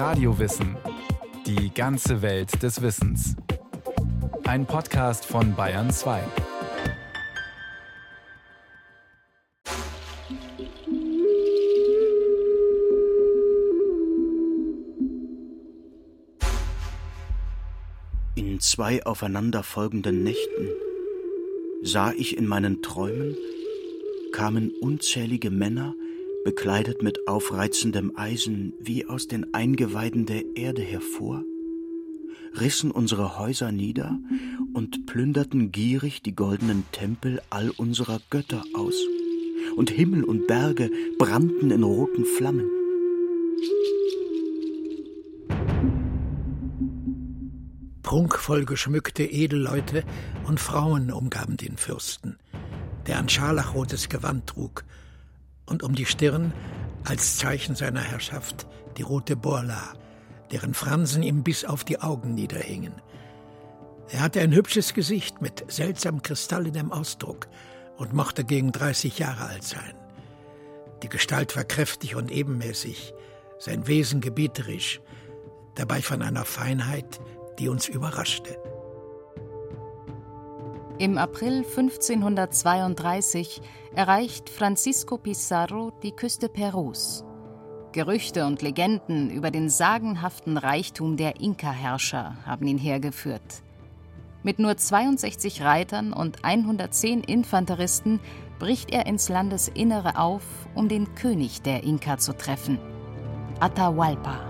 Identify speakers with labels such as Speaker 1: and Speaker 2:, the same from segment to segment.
Speaker 1: Radiowissen. Die ganze Welt des Wissens. Ein Podcast von Bayern 2.
Speaker 2: In zwei aufeinanderfolgenden Nächten sah ich in meinen Träumen, kamen unzählige Männer, bekleidet mit aufreizendem Eisen wie aus den Eingeweiden der Erde hervor, rissen unsere Häuser nieder und plünderten gierig die goldenen Tempel all unserer Götter aus, und Himmel und Berge brannten in roten Flammen.
Speaker 3: Prunkvoll geschmückte Edelleute und Frauen umgaben den Fürsten, der ein scharlachrotes Gewand trug und um die Stirn als Zeichen seiner Herrschaft die rote Borla, deren Fransen ihm bis auf die Augen niederhingen. Er hatte ein hübsches Gesicht mit seltsam kristallinem Ausdruck und mochte gegen 30 Jahre alt sein. Die Gestalt war kräftig und ebenmäßig, sein Wesen gebieterisch, dabei von einer Feinheit, die uns überraschte.
Speaker 4: Im April 1532 erreicht Francisco Pizarro die Küste Perus. Gerüchte und Legenden über den sagenhaften Reichtum der Inka-Herrscher haben ihn hergeführt. Mit nur 62 Reitern und 110 Infanteristen bricht er ins Landesinnere auf, um den König der Inka zu treffen, Atahualpa.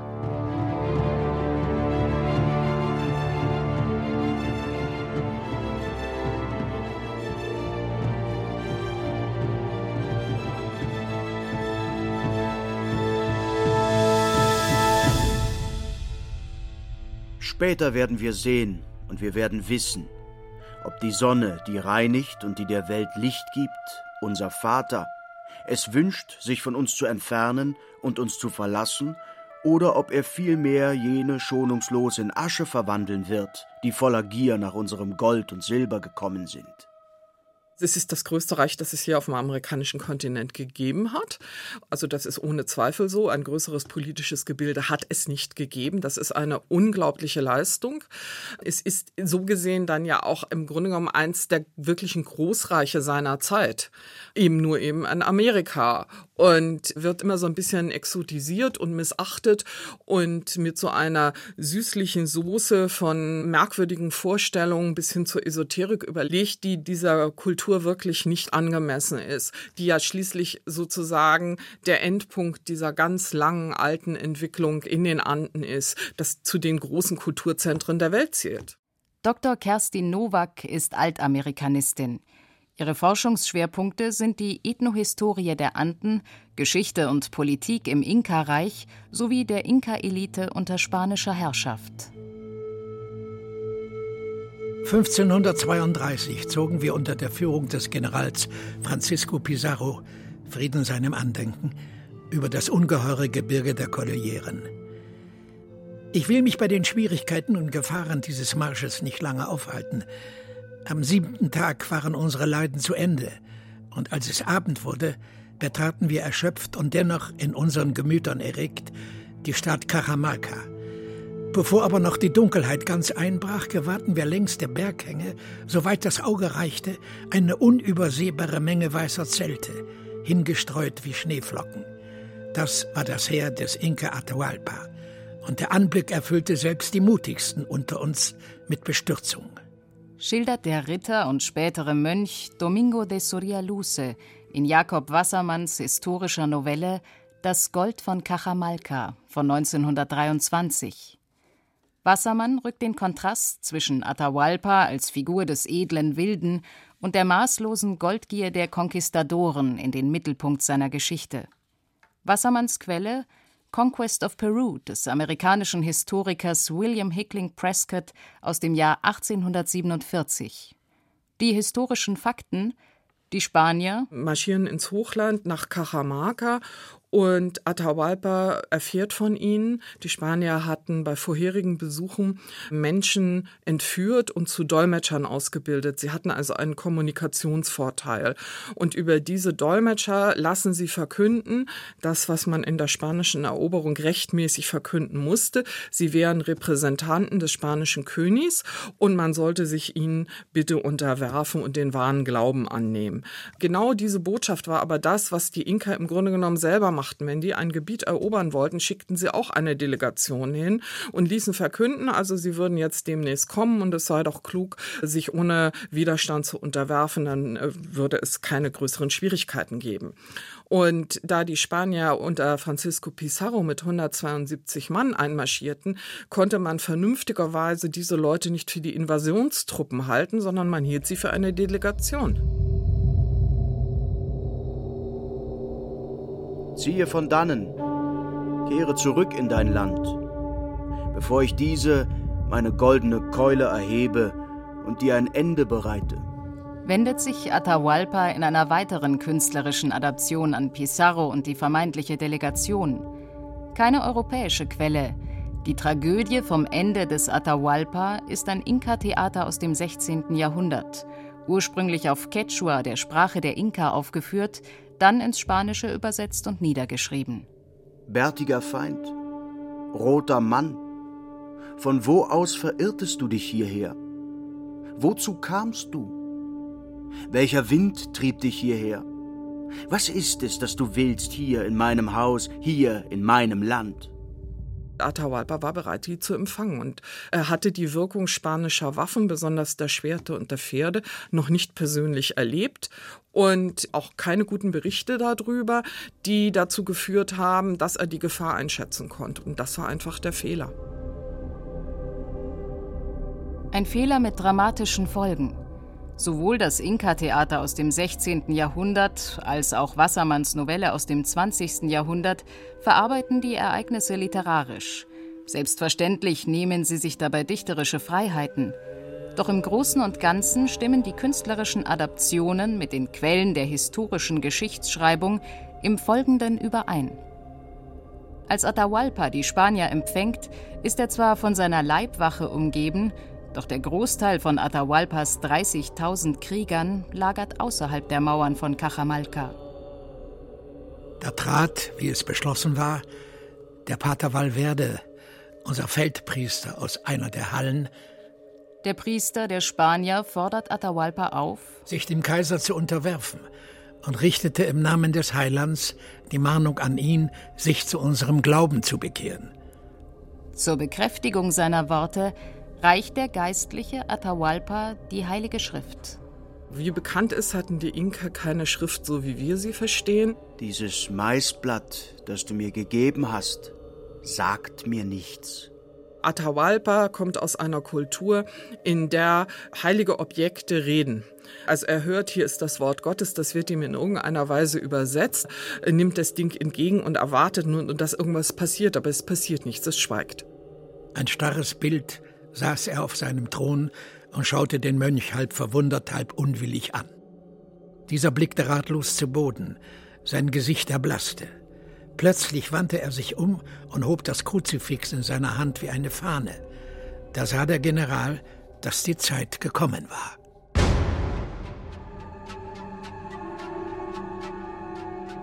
Speaker 2: Später werden wir sehen und wir werden wissen, ob die Sonne, die reinigt und die der Welt Licht gibt, unser Vater, es wünscht, sich von uns zu entfernen und uns zu verlassen, oder ob er vielmehr jene schonungslos in Asche verwandeln wird, die voller Gier nach unserem Gold und Silber gekommen sind.
Speaker 5: Es ist das größte Reich, das es hier auf dem amerikanischen Kontinent gegeben hat. Also das ist ohne Zweifel so. Ein größeres politisches Gebilde hat es nicht gegeben. Das ist eine unglaubliche Leistung. Es ist so gesehen dann ja auch im Grunde genommen eins der wirklichen Großreiche seiner Zeit. Eben nur eben in Amerika und wird immer so ein bisschen exotisiert und missachtet und mit so einer süßlichen Soße von merkwürdigen Vorstellungen bis hin zur Esoterik überlegt, die dieser Kultur wirklich nicht angemessen ist, die ja schließlich sozusagen der Endpunkt dieser ganz langen alten Entwicklung in den Anden ist, das zu den großen Kulturzentren der Welt zählt.
Speaker 4: Dr. Kerstin Nowak ist Altamerikanistin. Ihre Forschungsschwerpunkte sind die Ethnohistorie der Anden, Geschichte und Politik im Inka-Reich sowie der Inka-Elite unter spanischer Herrschaft.
Speaker 3: 1532 zogen wir unter der Führung des Generals Francisco Pizarro, Frieden seinem Andenken, über das ungeheure Gebirge der Kordilleren. Ich will mich bei den Schwierigkeiten und Gefahren dieses Marsches nicht lange aufhalten, am siebten Tag waren unsere Leiden zu Ende, und als es Abend wurde, betraten wir erschöpft und dennoch in unseren Gemütern erregt die Stadt Cajamarca. Bevor aber noch die Dunkelheit ganz einbrach, gewahrten wir längs der Berghänge, soweit das Auge reichte, eine unübersehbare Menge weißer Zelte, hingestreut wie Schneeflocken. Das war das Heer des Inka Atahualpa, und der Anblick erfüllte selbst die mutigsten unter uns mit Bestürzung
Speaker 4: schildert der Ritter und spätere Mönch Domingo de Soria Luce in Jakob Wassermanns historischer Novelle Das Gold von Cajamalca von 1923. Wassermann rückt den Kontrast zwischen Atahualpa als Figur des edlen Wilden und der maßlosen Goldgier der Konquistadoren in den Mittelpunkt seiner Geschichte. Wassermanns Quelle Conquest of Peru des amerikanischen Historikers William Hickling Prescott aus dem Jahr 1847. Die historischen Fakten die Spanier
Speaker 5: marschieren ins Hochland nach Cajamarca Und Atahualpa erfährt von ihnen, die Spanier hatten bei vorherigen Besuchen Menschen entführt und zu Dolmetschern ausgebildet. Sie hatten also einen Kommunikationsvorteil. Und über diese Dolmetscher lassen sie verkünden, das, was man in der spanischen Eroberung rechtmäßig verkünden musste. Sie wären Repräsentanten des spanischen Königs und man sollte sich ihnen bitte unterwerfen und den wahren Glauben annehmen. Genau diese Botschaft war aber das, was die Inka im Grunde genommen selber machten. Wenn die ein Gebiet erobern wollten, schickten sie auch eine Delegation hin und ließen verkünden, also sie würden jetzt demnächst kommen und es sei doch klug, sich ohne Widerstand zu unterwerfen, dann äh, würde es keine größeren Schwierigkeiten geben. Und da die Spanier unter Francisco Pizarro mit 172 Mann einmarschierten, konnte man vernünftigerweise diese Leute nicht für die Invasionstruppen halten, sondern man hielt sie für eine Delegation.
Speaker 2: Ziehe von dannen, kehre zurück in dein Land, bevor ich diese, meine goldene Keule erhebe und dir ein Ende bereite.
Speaker 4: Wendet sich Atahualpa in einer weiteren künstlerischen Adaption an Pizarro und die vermeintliche Delegation. Keine europäische Quelle. Die Tragödie vom Ende des Atahualpa ist ein Inka-Theater aus dem 16. Jahrhundert, ursprünglich auf Quechua, der Sprache der Inka, aufgeführt, dann ins Spanische übersetzt und niedergeschrieben.
Speaker 2: Bärtiger Feind, roter Mann, von wo aus verirrtest du dich hierher? Wozu kamst du? Welcher Wind trieb dich hierher? Was ist es, das du willst hier in meinem Haus, hier in meinem Land?
Speaker 5: Atahualpa war bereit, die zu empfangen. Und er hatte die Wirkung spanischer Waffen, besonders der Schwerte und der Pferde, noch nicht persönlich erlebt und auch keine guten Berichte darüber, die dazu geführt haben, dass er die Gefahr einschätzen konnte. Und das war einfach der Fehler.
Speaker 4: Ein Fehler mit dramatischen Folgen. Sowohl das Inka-Theater aus dem 16. Jahrhundert als auch Wassermanns Novelle aus dem 20. Jahrhundert verarbeiten die Ereignisse literarisch. Selbstverständlich nehmen sie sich dabei dichterische Freiheiten. Doch im Großen und Ganzen stimmen die künstlerischen Adaptionen mit den Quellen der historischen Geschichtsschreibung im Folgenden überein. Als Atahualpa die Spanier empfängt, ist er zwar von seiner Leibwache umgeben, doch der Großteil von Atahualpas 30.000 Kriegern lagert außerhalb der Mauern von Cajamalca.
Speaker 3: Da trat, wie es beschlossen war, der Pater Valverde, unser Feldpriester, aus einer der Hallen.
Speaker 4: Der Priester der Spanier fordert Atahualpa auf,
Speaker 3: sich dem Kaiser zu unterwerfen und richtete im Namen des Heilands die Mahnung an ihn, sich zu unserem Glauben zu bekehren.
Speaker 4: Zur Bekräftigung seiner Worte reicht der geistliche Atahualpa die Heilige Schrift.
Speaker 5: Wie bekannt ist, hatten die Inka keine Schrift, so wie wir sie verstehen.
Speaker 2: Dieses Maisblatt, das du mir gegeben hast, sagt mir nichts.
Speaker 5: Atahualpa kommt aus einer Kultur, in der heilige Objekte reden. Also er hört, hier ist das Wort Gottes, das wird ihm in irgendeiner Weise übersetzt, nimmt das Ding entgegen und erwartet nun, dass irgendwas passiert, aber es passiert nichts, es schweigt.
Speaker 3: Ein starres Bild saß er auf seinem Thron und schaute den Mönch halb verwundert, halb unwillig an. Dieser blickte ratlos zu Boden, sein Gesicht erblasste. Plötzlich wandte er sich um und hob das Kruzifix in seiner Hand wie eine Fahne. Da sah der General, dass die Zeit gekommen war.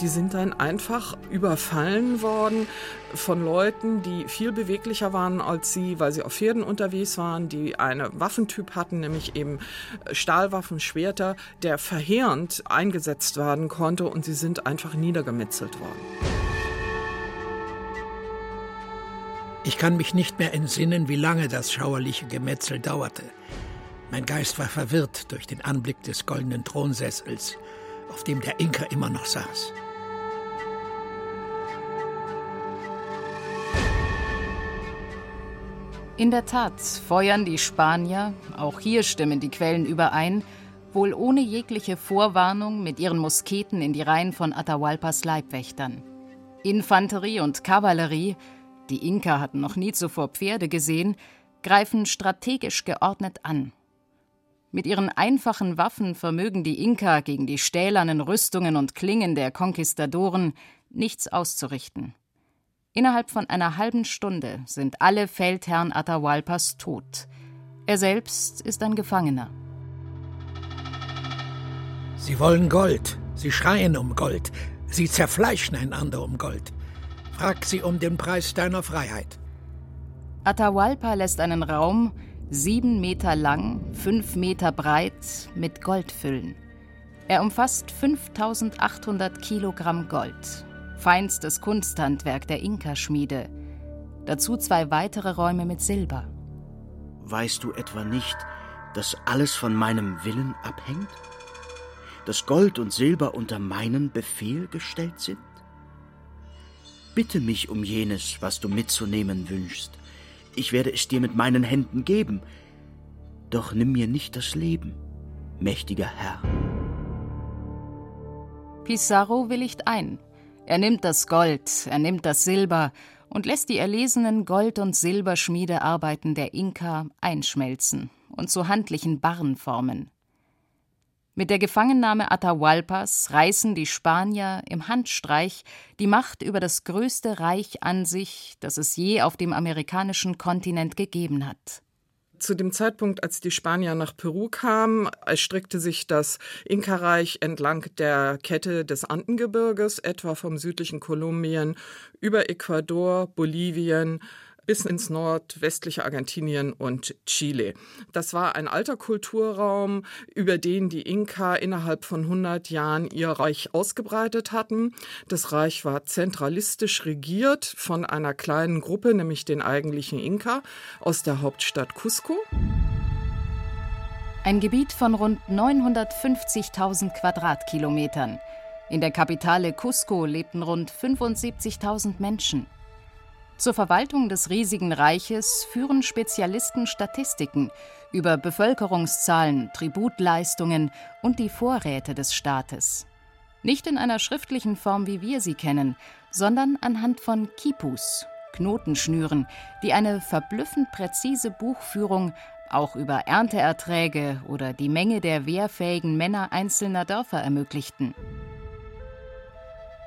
Speaker 5: Die sind dann einfach überfallen worden von Leuten, die viel beweglicher waren als sie, weil sie auf Pferden unterwegs waren, die einen Waffentyp hatten, nämlich eben Stahlwaffen, Schwerter, der verheerend eingesetzt werden konnte und sie sind einfach niedergemetzelt worden.
Speaker 3: Ich kann mich nicht mehr entsinnen, wie lange das schauerliche Gemetzel dauerte. Mein Geist war verwirrt durch den Anblick des goldenen Thronsessels, auf dem der Inka immer noch saß.
Speaker 4: In der Tat feuern die Spanier, auch hier stimmen die Quellen überein, wohl ohne jegliche Vorwarnung mit ihren Musketen in die Reihen von Atahualpas Leibwächtern. Infanterie und Kavallerie, die Inka hatten noch nie zuvor Pferde gesehen, greifen strategisch geordnet an. Mit ihren einfachen Waffen vermögen die Inka gegen die stählernen Rüstungen und Klingen der Konquistadoren nichts auszurichten. Innerhalb von einer halben Stunde sind alle Feldherren Atahualpas tot. Er selbst ist ein Gefangener.
Speaker 3: Sie wollen Gold, sie schreien um Gold, sie zerfleischen einander um Gold. Frag sie um den Preis deiner Freiheit.
Speaker 4: Atahualpa lässt einen Raum, sieben Meter lang, fünf Meter breit, mit Gold füllen. Er umfasst 5800 Kilogramm Gold, feinstes Kunsthandwerk der Inka-Schmiede. Dazu zwei weitere Räume mit Silber.
Speaker 2: Weißt du etwa nicht, dass alles von meinem Willen abhängt? Dass Gold und Silber unter meinen Befehl gestellt sind? Bitte mich um jenes, was du mitzunehmen wünschst. Ich werde es dir mit meinen Händen geben. Doch nimm mir nicht das Leben, mächtiger Herr.
Speaker 4: Pizarro willigt ein. Er nimmt das Gold, er nimmt das Silber und lässt die erlesenen Gold- und Silberschmiedearbeiten der Inka einschmelzen und zu handlichen Barren formen. Mit der Gefangennahme Atahualpas reißen die Spanier im Handstreich die Macht über das größte Reich an sich, das es je auf dem amerikanischen Kontinent gegeben hat.
Speaker 5: Zu dem Zeitpunkt, als die Spanier nach Peru kamen, erstreckte sich das Inka-Reich entlang der Kette des Andengebirges, etwa vom südlichen Kolumbien über Ecuador, Bolivien, bis ins nordwestliche Argentinien und Chile. Das war ein alter Kulturraum, über den die Inka innerhalb von 100 Jahren ihr Reich ausgebreitet hatten. Das Reich war zentralistisch regiert von einer kleinen Gruppe, nämlich den eigentlichen Inka aus der Hauptstadt Cusco.
Speaker 4: Ein Gebiet von rund 950.000 Quadratkilometern. In der Kapitale Cusco lebten rund 75.000 Menschen. Zur Verwaltung des riesigen Reiches führen Spezialisten Statistiken über Bevölkerungszahlen, Tributleistungen und die Vorräte des Staates. Nicht in einer schriftlichen Form, wie wir sie kennen, sondern anhand von Kipus, Knotenschnüren, die eine verblüffend präzise Buchführung auch über Ernteerträge oder die Menge der wehrfähigen Männer einzelner Dörfer ermöglichten.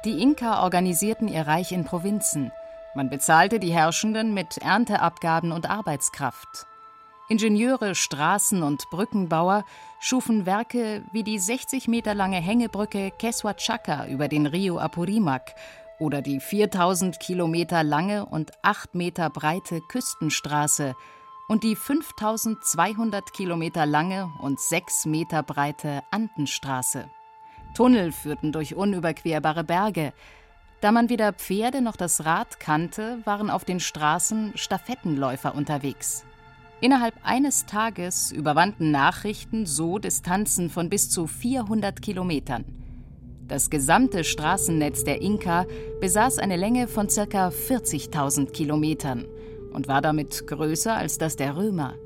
Speaker 4: Die Inka organisierten ihr Reich in Provinzen, man bezahlte die Herrschenden mit Ernteabgaben und Arbeitskraft. Ingenieure, Straßen- und Brückenbauer schufen Werke wie die 60 Meter lange Hängebrücke Keswachaca über den Rio Apurimac oder die 4000 Kilometer lange und 8 Meter breite Küstenstraße und die 5200 Kilometer lange und 6 Meter breite Andenstraße. Tunnel führten durch unüberquerbare Berge, da man weder Pferde noch das Rad kannte, waren auf den Straßen Stafettenläufer unterwegs. Innerhalb eines Tages überwanden Nachrichten so Distanzen von bis zu 400 Kilometern. Das gesamte Straßennetz der Inka besaß eine Länge von ca. 40.000 Kilometern und war damit größer als das der Römer.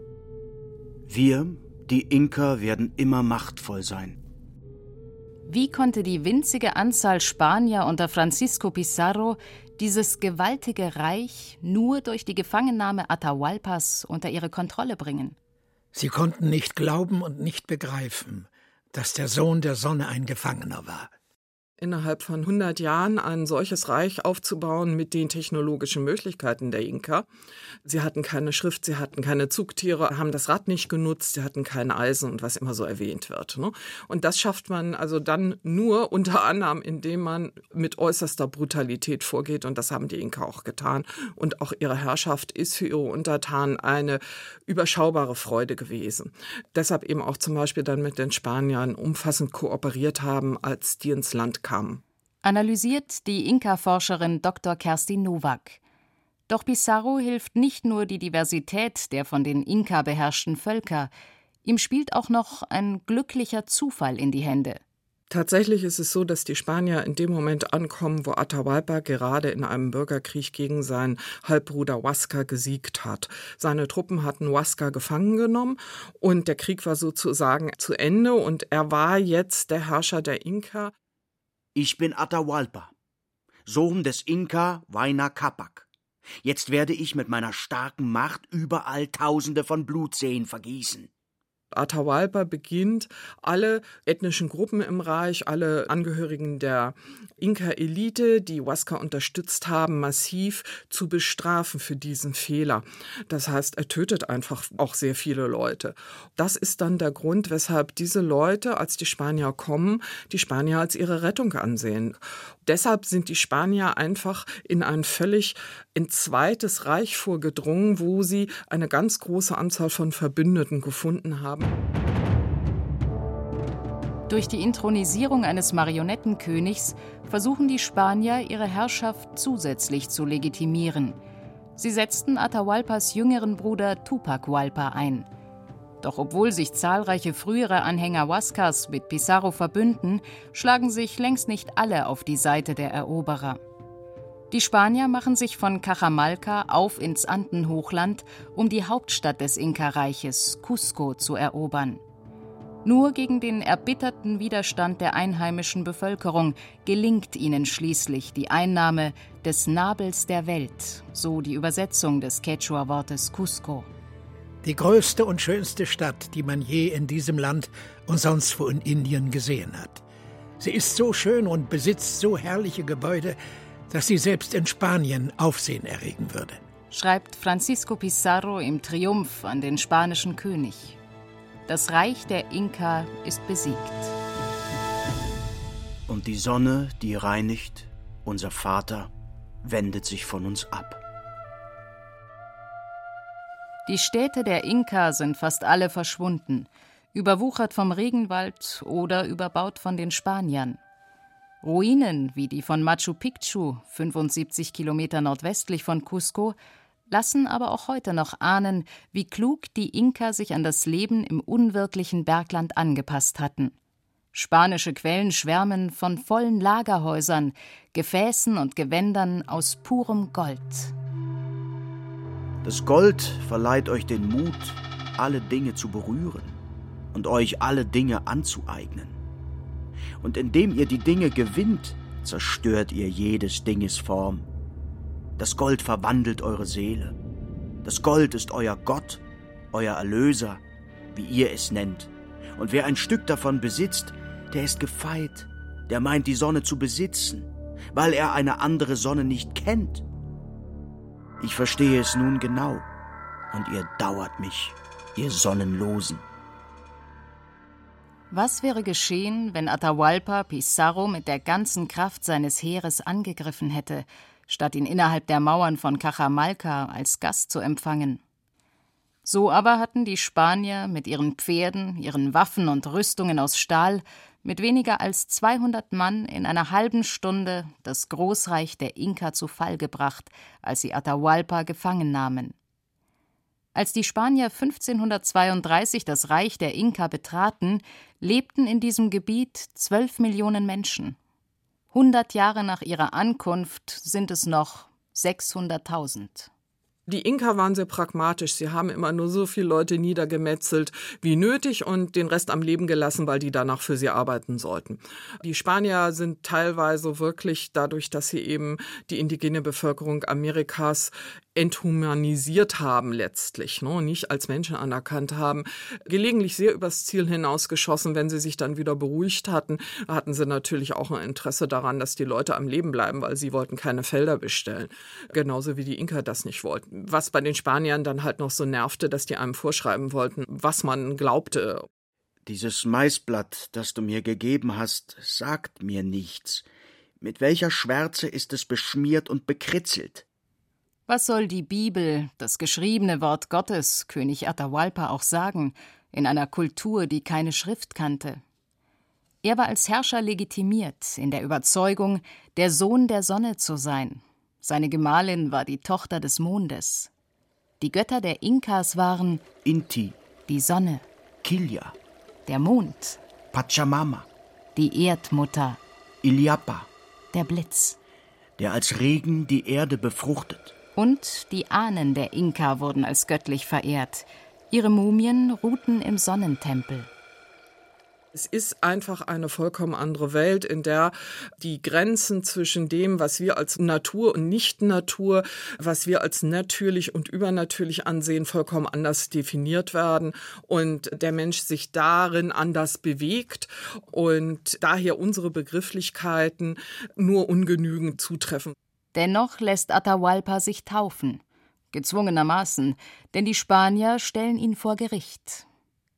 Speaker 2: Wir, die Inka, werden immer machtvoll sein.
Speaker 4: Wie konnte die winzige Anzahl Spanier unter Francisco Pizarro dieses gewaltige Reich nur durch die Gefangennahme Atahualpas unter ihre Kontrolle bringen?
Speaker 3: Sie konnten nicht glauben und nicht begreifen, dass der Sohn der Sonne ein Gefangener war
Speaker 5: innerhalb von 100 Jahren ein solches Reich aufzubauen mit den technologischen Möglichkeiten der Inka. Sie hatten keine Schrift, sie hatten keine Zugtiere, haben das Rad nicht genutzt, sie hatten kein Eisen und was immer so erwähnt wird. Ne? Und das schafft man also dann nur unter anderem, indem man mit äußerster Brutalität vorgeht und das haben die Inka auch getan. Und auch ihre Herrschaft ist für ihre Untertanen eine überschaubare Freude gewesen. Deshalb eben auch zum Beispiel dann mit den Spaniern umfassend kooperiert haben, als die ins Land kamen kam.
Speaker 4: Analysiert die Inka-Forscherin Dr. Kerstin Nowak. Doch Pizarro hilft nicht nur die Diversität der von den Inka beherrschten Völker, ihm spielt auch noch ein glücklicher Zufall in die Hände.
Speaker 5: Tatsächlich ist es so, dass die Spanier in dem Moment ankommen, wo Atahualpa gerade in einem Bürgerkrieg gegen seinen Halbbruder Huasca gesiegt hat. Seine Truppen hatten Huasca gefangen genommen und der Krieg war sozusagen zu Ende und er war jetzt der Herrscher der Inka.
Speaker 2: Ich bin Atahualpa, Sohn des Inka Huayna Capac. Jetzt werde ich mit meiner starken Macht überall Tausende von Blutseen vergießen.
Speaker 5: Atahualpa beginnt, alle ethnischen Gruppen im Reich, alle Angehörigen der Inka-Elite, die Huasca unterstützt haben, massiv zu bestrafen für diesen Fehler. Das heißt, er tötet einfach auch sehr viele Leute. Das ist dann der Grund, weshalb diese Leute, als die Spanier kommen, die Spanier als ihre Rettung ansehen. Deshalb sind die Spanier einfach in ein völlig entzweites Reich vorgedrungen, wo sie eine ganz große Anzahl von Verbündeten gefunden haben.
Speaker 4: Durch die Inthronisierung eines Marionettenkönigs versuchen die Spanier, ihre Herrschaft zusätzlich zu legitimieren. Sie setzten Atahualpas jüngeren Bruder Tupac Hualpa ein. Doch obwohl sich zahlreiche frühere Anhänger Huascas mit Pizarro verbünden, schlagen sich längst nicht alle auf die Seite der Eroberer. Die Spanier machen sich von Cajamalca auf ins Andenhochland, um die Hauptstadt des Inka-Reiches, Cusco, zu erobern. Nur gegen den erbitterten Widerstand der einheimischen Bevölkerung gelingt ihnen schließlich die Einnahme des Nabels der Welt, so die Übersetzung des Quechua-Wortes Cusco.
Speaker 3: Die größte und schönste Stadt, die man je in diesem Land und sonst wo in Indien gesehen hat. Sie ist so schön und besitzt so herrliche Gebäude, dass sie selbst in Spanien Aufsehen erregen würde.
Speaker 4: Schreibt Francisco Pizarro im Triumph an den spanischen König. Das Reich der Inka ist besiegt.
Speaker 2: Und die Sonne, die reinigt, unser Vater, wendet sich von uns ab.
Speaker 4: Die Städte der Inka sind fast alle verschwunden, überwuchert vom Regenwald oder überbaut von den Spaniern. Ruinen wie die von Machu Picchu, 75 Kilometer nordwestlich von Cusco, lassen aber auch heute noch ahnen, wie klug die Inka sich an das Leben im unwirtlichen Bergland angepasst hatten. Spanische Quellen schwärmen von vollen Lagerhäusern, Gefäßen und Gewändern aus purem Gold.
Speaker 2: Das Gold verleiht euch den Mut, alle Dinge zu berühren und euch alle Dinge anzueignen. Und indem ihr die Dinge gewinnt, zerstört ihr jedes Dinges Form das Gold verwandelt eure Seele. Das Gold ist euer Gott, euer Erlöser, wie ihr es nennt. Und wer ein Stück davon besitzt, der ist gefeit, der meint die Sonne zu besitzen, weil er eine andere Sonne nicht kennt. Ich verstehe es nun genau, und ihr dauert mich, ihr Sonnenlosen.
Speaker 4: Was wäre geschehen, wenn Atahualpa Pizarro mit der ganzen Kraft seines Heeres angegriffen hätte, statt ihn innerhalb der Mauern von Cajamalca als Gast zu empfangen. So aber hatten die Spanier mit ihren Pferden, ihren Waffen und Rüstungen aus Stahl mit weniger als 200 Mann in einer halben Stunde das Großreich der Inka zu Fall gebracht, als sie Atahualpa gefangen nahmen. Als die Spanier 1532 das Reich der Inka betraten, lebten in diesem Gebiet zwölf Millionen Menschen. 100 Jahre nach ihrer Ankunft sind es noch 600.000.
Speaker 5: Die Inka waren sehr pragmatisch. Sie haben immer nur so viele Leute niedergemetzelt wie nötig und den Rest am Leben gelassen, weil die danach für sie arbeiten sollten. Die Spanier sind teilweise wirklich dadurch, dass sie eben die indigene Bevölkerung Amerikas enthumanisiert haben letztlich, ne, nicht als Menschen anerkannt haben, gelegentlich sehr übers Ziel hinausgeschossen. Wenn sie sich dann wieder beruhigt hatten, hatten sie natürlich auch ein Interesse daran, dass die Leute am Leben bleiben, weil sie wollten keine Felder bestellen. Genauso wie die Inka das nicht wollten. Was bei den Spaniern dann halt noch so nervte, dass die einem vorschreiben wollten, was man glaubte.
Speaker 2: Dieses Maisblatt, das du mir gegeben hast, sagt mir nichts. Mit welcher Schwärze ist es beschmiert und bekritzelt?
Speaker 4: Was soll die Bibel, das geschriebene Wort Gottes, König Atahualpa auch sagen, in einer Kultur, die keine Schrift kannte? Er war als Herrscher legitimiert, in der Überzeugung, der Sohn der Sonne zu sein. Seine Gemahlin war die Tochter des Mondes. Die Götter der Inkas waren
Speaker 2: Inti,
Speaker 4: die Sonne,
Speaker 2: Kilja,
Speaker 4: der Mond,
Speaker 2: Pachamama,
Speaker 4: die Erdmutter,
Speaker 2: Iliapa,
Speaker 4: der Blitz,
Speaker 2: der als Regen die Erde befruchtet.
Speaker 4: Und die Ahnen der Inka wurden als göttlich verehrt. Ihre Mumien ruhten im Sonnentempel.
Speaker 5: Es ist einfach eine vollkommen andere Welt, in der die Grenzen zwischen dem, was wir als Natur und Nicht-Natur, was wir als natürlich und übernatürlich ansehen, vollkommen anders definiert werden und der Mensch sich darin anders bewegt und daher unsere Begrifflichkeiten nur ungenügend zutreffen.
Speaker 4: Dennoch lässt Atahualpa sich taufen. Gezwungenermaßen, denn die Spanier stellen ihn vor Gericht.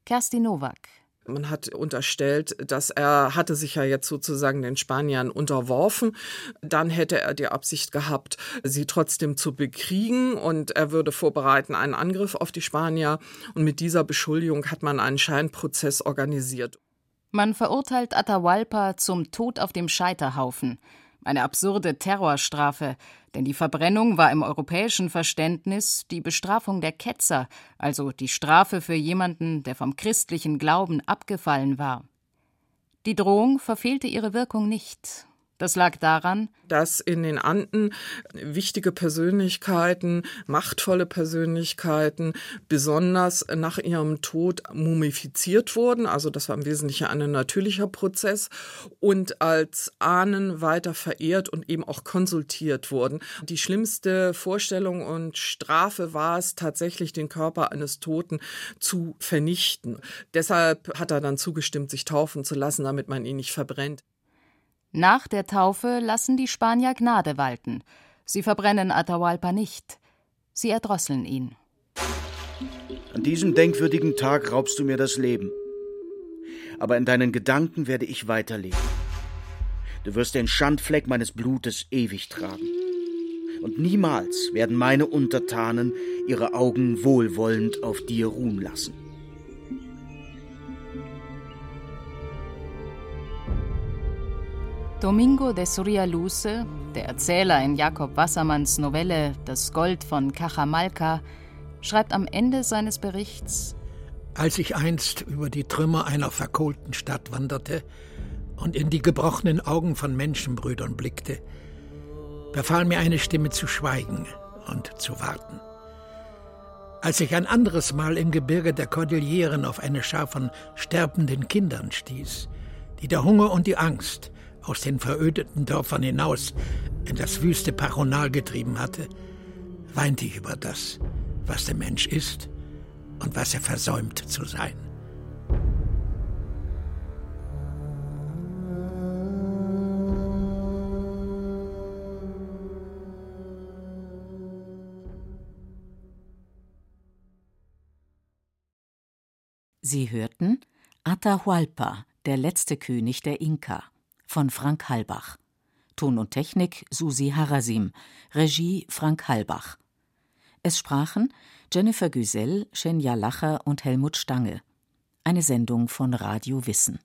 Speaker 4: Kerstin Nowak.
Speaker 5: Man hat unterstellt, dass er hatte sich ja jetzt sozusagen den Spaniern unterworfen. Dann hätte er die Absicht gehabt, sie trotzdem zu bekriegen und er würde vorbereiten einen Angriff auf die Spanier. Und mit dieser Beschuldigung hat man einen Scheinprozess organisiert.
Speaker 4: Man verurteilt Atahualpa zum Tod auf dem Scheiterhaufen. Eine absurde Terrorstrafe, denn die Verbrennung war im europäischen Verständnis die Bestrafung der Ketzer, also die Strafe für jemanden, der vom christlichen Glauben abgefallen war. Die Drohung verfehlte ihre Wirkung nicht. Das lag daran,
Speaker 5: dass in den Anden wichtige Persönlichkeiten, machtvolle Persönlichkeiten besonders nach ihrem Tod mumifiziert wurden. Also das war im Wesentlichen ein natürlicher Prozess und als Ahnen weiter verehrt und eben auch konsultiert wurden. Die schlimmste Vorstellung und Strafe war es tatsächlich, den Körper eines Toten zu vernichten. Deshalb hat er dann zugestimmt, sich taufen zu lassen, damit man ihn nicht verbrennt.
Speaker 4: Nach der Taufe lassen die Spanier Gnade walten. Sie verbrennen Atahualpa nicht. Sie erdrosseln ihn.
Speaker 2: An diesem denkwürdigen Tag raubst du mir das Leben. Aber in deinen Gedanken werde ich weiterleben. Du wirst den Schandfleck meines Blutes ewig tragen. Und niemals werden meine Untertanen ihre Augen wohlwollend auf dir ruhen lassen.
Speaker 4: Domingo de Soria Luce, der Erzähler in Jakob Wassermanns Novelle Das Gold von Cajamalca, schreibt am Ende seines Berichts:
Speaker 3: Als ich einst über die Trümmer einer verkohlten Stadt wanderte und in die gebrochenen Augen von Menschenbrüdern blickte, befahl mir eine Stimme zu schweigen und zu warten. Als ich ein anderes Mal im Gebirge der Kordilleren auf eine Schar von sterbenden Kindern stieß, die der Hunger und die Angst aus den verödeten Dörfern hinaus in das wüste Paronal getrieben hatte, weinte ich über das, was der Mensch ist und was er versäumt zu sein.
Speaker 6: Sie hörten Atahualpa, der letzte König der Inka von Frank Halbach. Ton und Technik Susi Harasim, Regie Frank Halbach. Es sprachen Jennifer Güsell, Shenja Lacher und Helmut Stange. Eine Sendung von Radio Wissen.